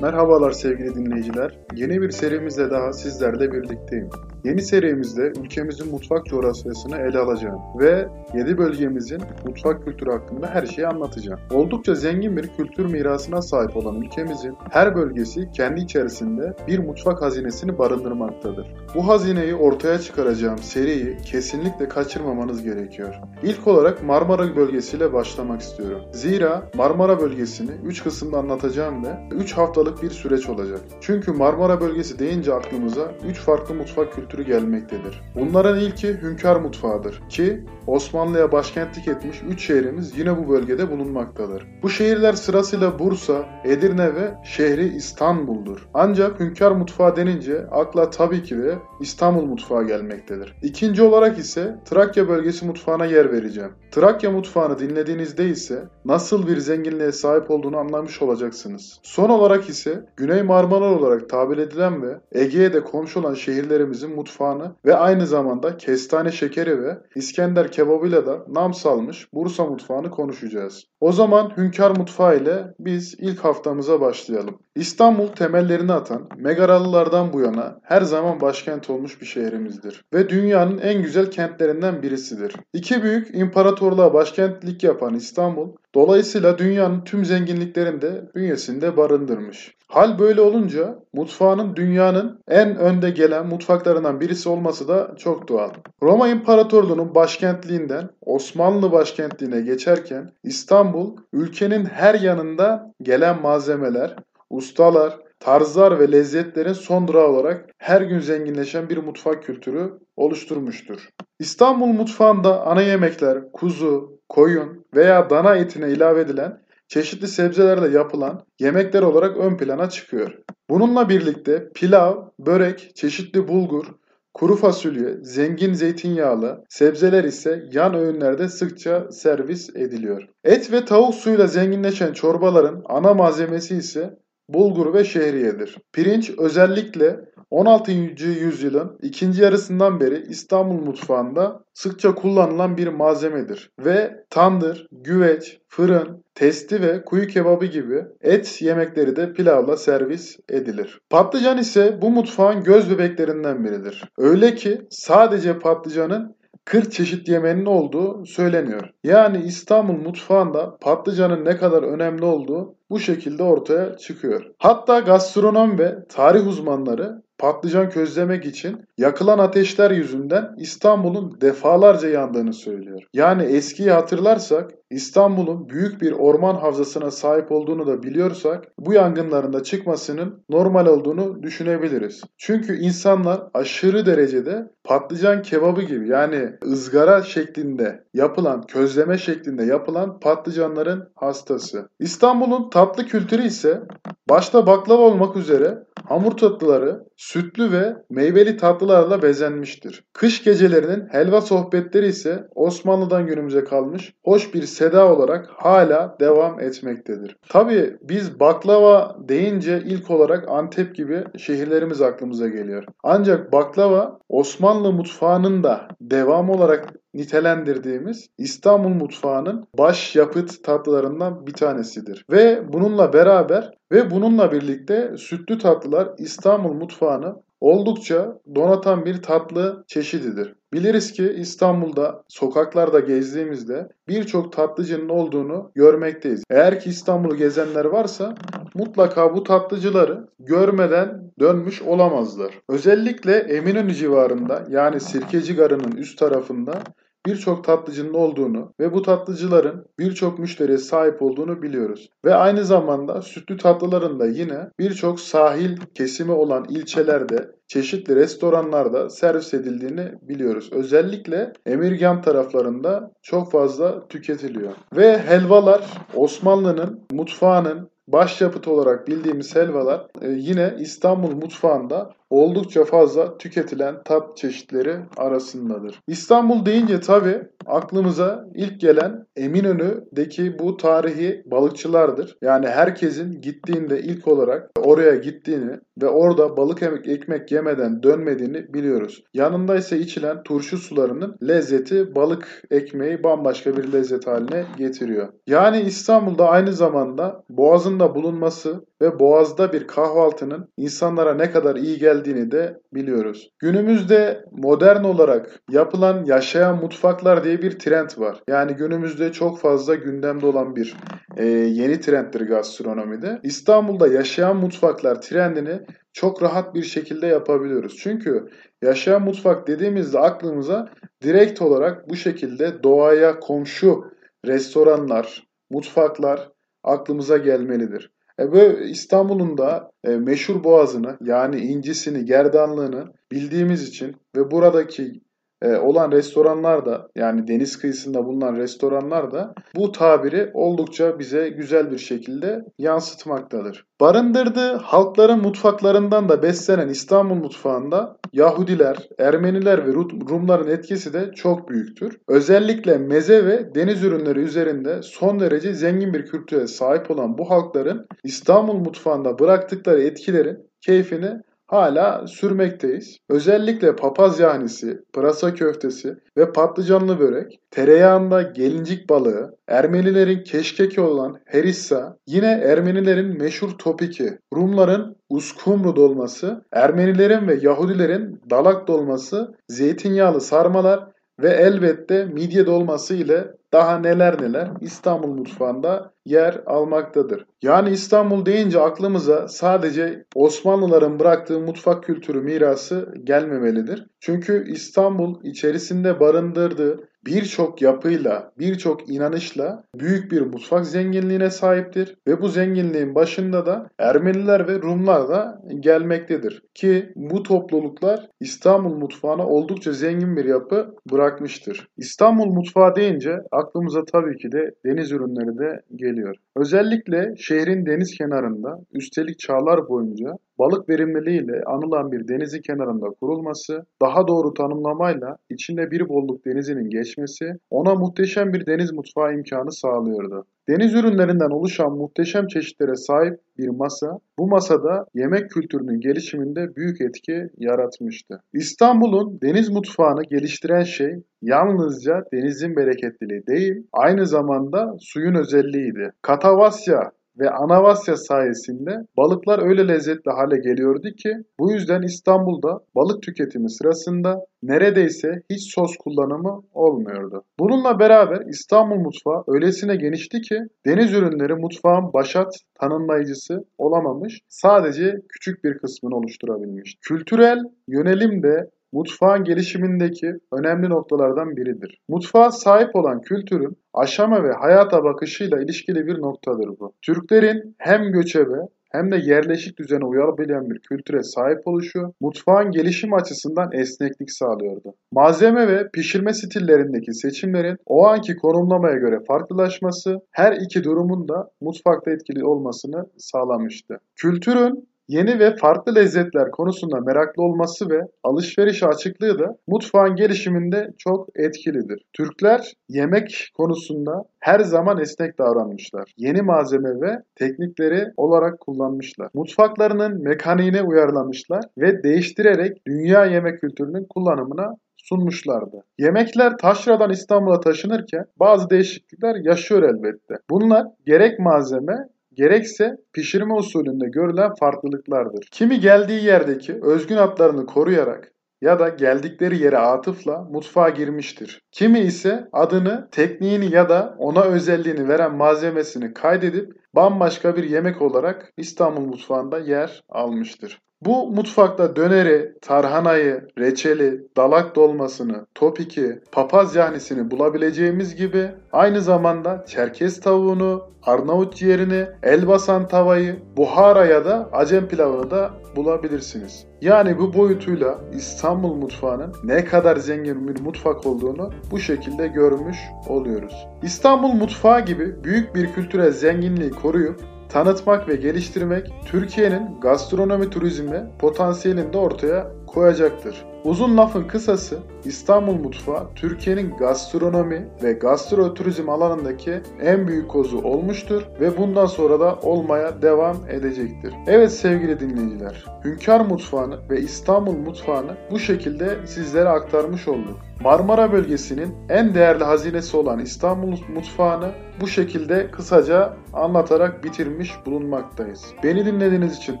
Merhabalar sevgili dinleyiciler. Yeni bir serimizle daha sizlerle birlikteyim. Yeni serimizde ülkemizin mutfak coğrafyasını ele alacağım ve 7 bölgemizin mutfak kültürü hakkında her şeyi anlatacağım. Oldukça zengin bir kültür mirasına sahip olan ülkemizin her bölgesi kendi içerisinde bir mutfak hazinesini barındırmaktadır. Bu hazineyi ortaya çıkaracağım seriyi kesinlikle kaçırmamanız gerekiyor. İlk olarak Marmara bölgesiyle başlamak istiyorum. Zira Marmara bölgesini 3 kısımda anlatacağım ve 3 haftalık bir süreç olacak. Çünkü Marmara bölgesi deyince aklımıza 3 farklı mutfak kültürü gelmektedir. Bunların ilki Hünkar mutfağıdır ki Osmanlı'ya başkentlik etmiş 3 şehrimiz yine bu bölgede bulunmaktadır. Bu şehirler sırasıyla Bursa, Edirne ve şehri İstanbul'dur. Ancak Hünkar mutfağı denince akla tabii ki de İstanbul mutfağı gelmektedir. İkinci olarak ise Trakya bölgesi mutfağına yer vereceğim. Trakya mutfağını dinlediğinizde ise nasıl bir zenginliğe sahip olduğunu anlamış olacaksınız. Son olarak ise Güney Marmara olarak tabir edilen ve Ege'ye de komşu olan şehirlerimizin mutfağını ve aynı zamanda kestane şekeri ve İskender kebabıyla da nam salmış Bursa mutfağını konuşacağız. O zaman Hünkar mutfağı ile biz ilk haftamıza başlayalım. İstanbul temellerini atan Megaralılardan bu yana her zaman başkent olmuş bir şehrimizdir ve dünyanın en güzel kentlerinden birisidir. İki büyük imparatorluğa başkentlik yapan İstanbul dolayısıyla dünyanın tüm zenginliklerini de bünyesinde barındırmış. Hal böyle olunca mutfağının dünyanın en önde gelen mutfaklarından birisi olması da çok doğal. Roma İmparatorluğu'nun başkentliğinden Osmanlı başkentliğine geçerken İstanbul ülkenin her yanında gelen malzemeler, ustalar, tarzlar ve lezzetlerin son durağı olarak her gün zenginleşen bir mutfak kültürü oluşturmuştur. İstanbul mutfağında ana yemekler kuzu, koyun veya dana etine ilave edilen çeşitli sebzelerle yapılan yemekler olarak ön plana çıkıyor. Bununla birlikte pilav, börek, çeşitli bulgur, kuru fasulye, zengin zeytinyağlı, sebzeler ise yan öğünlerde sıkça servis ediliyor. Et ve tavuk suyuyla zenginleşen çorbaların ana malzemesi ise bulgur ve şehriyedir. Pirinç özellikle 16. yüzyılın ikinci yarısından beri İstanbul mutfağında sıkça kullanılan bir malzemedir ve tandır, güveç, fırın, testi ve kuyu kebabı gibi et yemekleri de pilavla servis edilir. Patlıcan ise bu mutfağın göz bebeklerinden biridir. Öyle ki sadece patlıcanın 40 çeşit yemeğinin olduğu söyleniyor. Yani İstanbul mutfağında patlıcanın ne kadar önemli olduğu bu şekilde ortaya çıkıyor. Hatta gastronom ve tarih uzmanları patlıcan közlemek için yakılan ateşler yüzünden İstanbul'un defalarca yandığını söylüyor. Yani eskiyi hatırlarsak İstanbul'un büyük bir orman havzasına sahip olduğunu da biliyorsak bu yangınların da çıkmasının normal olduğunu düşünebiliriz. Çünkü insanlar aşırı derecede patlıcan kebabı gibi yani ızgara şeklinde yapılan, közleme şeklinde yapılan patlıcanların hastası. İstanbul'un tatlı kültürü ise başta baklava olmak üzere hamur tatlıları sütlü ve meyveli tatlılarla bezenmiştir. Kış gecelerinin helva sohbetleri ise Osmanlı'dan günümüze kalmış hoş bir seda olarak hala devam etmektedir. Tabi biz baklava deyince ilk olarak Antep gibi şehirlerimiz aklımıza geliyor. Ancak baklava Osmanlı mutfağının da devam olarak nitelendirdiğimiz İstanbul mutfağının baş yapıt tatlılarından bir tanesidir. Ve bununla beraber ve bununla birlikte sütlü tatlılar İstanbul mutfağını oldukça donatan bir tatlı çeşididir. Biliriz ki İstanbul'da sokaklarda gezdiğimizde birçok tatlıcının olduğunu görmekteyiz. Eğer ki İstanbul'u gezenler varsa mutlaka bu tatlıcıları görmeden dönmüş olamazlar. Özellikle Eminönü civarında yani Sirkeci Garı'nın üst tarafında birçok tatlıcının olduğunu ve bu tatlıcıların birçok müşteriye sahip olduğunu biliyoruz. Ve aynı zamanda sütlü tatlıların da yine birçok sahil kesimi olan ilçelerde çeşitli restoranlarda servis edildiğini biliyoruz. Özellikle Emirgan taraflarında çok fazla tüketiliyor. Ve helvalar Osmanlı'nın mutfağının başyapıt olarak bildiğimiz helvalar e, yine İstanbul mutfağında oldukça fazla tüketilen tat çeşitleri arasındadır. İstanbul deyince tabi aklımıza ilk gelen Eminönü'deki bu tarihi balıkçılardır. Yani herkesin gittiğinde ilk olarak oraya gittiğini ve orada balık ekmek yemeden dönmediğini biliyoruz. Yanında ise içilen turşu sularının lezzeti balık ekmeği bambaşka bir lezzet haline getiriyor. Yani İstanbul'da aynı zamanda boğazında bulunması ve boğazda bir kahvaltının insanlara ne kadar iyi geldiğini de biliyoruz. Günümüzde modern olarak yapılan yaşayan mutfaklar diye bir trend var. Yani günümüzde çok fazla gündemde olan bir e, yeni trenddir gastronomide. İstanbul'da yaşayan mutfaklar trendini çok rahat bir şekilde yapabiliyoruz. Çünkü yaşayan mutfak dediğimizde aklımıza direkt olarak bu şekilde doğaya komşu restoranlar, mutfaklar aklımıza gelmelidir. E böyle İstanbul'un da e, meşhur boğazını yani incisini, gerdanlığını bildiğimiz için ve buradaki e, olan restoranlar da yani deniz kıyısında bulunan restoranlar da bu tabiri oldukça bize güzel bir şekilde yansıtmaktadır. Barındırdığı halkların mutfaklarından da beslenen İstanbul mutfağında Yahudiler, Ermeniler ve Rumların etkisi de çok büyüktür. Özellikle meze ve deniz ürünleri üzerinde son derece zengin bir kültüre sahip olan bu halkların İstanbul mutfağında bıraktıkları etkilerin keyfini hala sürmekteyiz. Özellikle papaz yahnisi, pırasa köftesi ve patlıcanlı börek, tereyağında gelincik balığı, Ermenilerin keşkeki olan herissa, yine Ermenilerin meşhur topiki, Rumların uskumru dolması, Ermenilerin ve Yahudilerin dalak dolması, zeytinyağlı sarmalar ve elbette midye dolması ile daha neler neler İstanbul mutfağında yer almaktadır. Yani İstanbul deyince aklımıza sadece Osmanlıların bıraktığı mutfak kültürü mirası gelmemelidir. Çünkü İstanbul içerisinde barındırdığı birçok yapıyla, birçok inanışla büyük bir mutfak zenginliğine sahiptir ve bu zenginliğin başında da Ermeniler ve Rumlar da gelmektedir. Ki bu topluluklar İstanbul mutfağına oldukça zengin bir yapı bırakmıştır. İstanbul mutfağı deyince aklımıza tabii ki de deniz ürünleri de geliyor. Özellikle şehrin deniz kenarında üstelik çağlar boyunca balık verimliliğiyle anılan bir denizin kenarında kurulması, daha doğru tanımlamayla içinde bir bolluk denizinin geçmesi ona muhteşem bir deniz mutfağı imkanı sağlıyordu. Deniz ürünlerinden oluşan muhteşem çeşitlere sahip bir masa, bu masada yemek kültürünün gelişiminde büyük etki yaratmıştı. İstanbul'un deniz mutfağını geliştiren şey yalnızca denizin bereketliliği değil, aynı zamanda suyun özelliğiydi. Katavasya ve Anavasya sayesinde balıklar öyle lezzetli hale geliyordu ki bu yüzden İstanbul'da balık tüketimi sırasında neredeyse hiç sos kullanımı olmuyordu. Bununla beraber İstanbul mutfağı öylesine genişti ki deniz ürünleri mutfağın başat tanımlayıcısı olamamış, sadece küçük bir kısmını oluşturabilmiş. Kültürel yönelim de mutfağın gelişimindeki önemli noktalardan biridir. Mutfağa sahip olan kültürün aşama ve hayata bakışıyla ilişkili bir noktadır bu. Türklerin hem göçebe hem de yerleşik düzene uyabilen bir kültüre sahip oluşu mutfağın gelişim açısından esneklik sağlıyordu. Malzeme ve pişirme stillerindeki seçimlerin o anki konumlamaya göre farklılaşması her iki durumun da mutfakta etkili olmasını sağlamıştı. Kültürün yeni ve farklı lezzetler konusunda meraklı olması ve alışveriş açıklığı da mutfağın gelişiminde çok etkilidir. Türkler yemek konusunda her zaman esnek davranmışlar. Yeni malzeme ve teknikleri olarak kullanmışlar. Mutfaklarının mekaniğine uyarlamışlar ve değiştirerek dünya yemek kültürünün kullanımına sunmuşlardı. Yemekler Taşra'dan İstanbul'a taşınırken bazı değişiklikler yaşıyor elbette. Bunlar gerek malzeme gerekse pişirme usulünde görülen farklılıklardır. Kimi geldiği yerdeki özgün adlarını koruyarak ya da geldikleri yere atıfla mutfağa girmiştir. Kimi ise adını, tekniğini ya da ona özelliğini veren malzemesini kaydedip bambaşka bir yemek olarak İstanbul mutfağında yer almıştır. Bu mutfakta döneri, tarhanayı, reçeli, dalak dolmasını, topiki, papaz yahnisini bulabileceğimiz gibi aynı zamanda Çerkez tavuğunu, Arnavut ciğerini, elbasan tavayı, buhara ya da acem pilavını da bulabilirsiniz. Yani bu boyutuyla İstanbul mutfağının ne kadar zengin bir mutfak olduğunu bu şekilde görmüş oluyoruz. İstanbul mutfağı gibi büyük bir kültürel zenginliği koruyup tanıtmak ve geliştirmek Türkiye'nin gastronomi turizmi potansiyelini de ortaya koyacaktır. Uzun lafın kısası İstanbul mutfağı Türkiye'nin gastronomi ve gastroturizm alanındaki en büyük kozu olmuştur ve bundan sonra da olmaya devam edecektir. Evet sevgili dinleyiciler, Hünkar mutfağını ve İstanbul mutfağını bu şekilde sizlere aktarmış olduk. Marmara bölgesinin en değerli hazinesi olan İstanbul mutfağını bu şekilde kısaca anlatarak bitirmiş bulunmaktayız. Beni dinlediğiniz için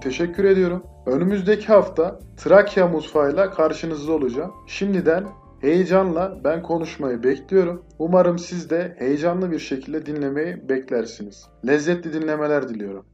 teşekkür ediyorum. Önümüzdeki hafta Trakya mutfağıyla karşınızda olacağım. Şimdiden heyecanla ben konuşmayı bekliyorum. Umarım siz de heyecanlı bir şekilde dinlemeyi beklersiniz. Lezzetli dinlemeler diliyorum.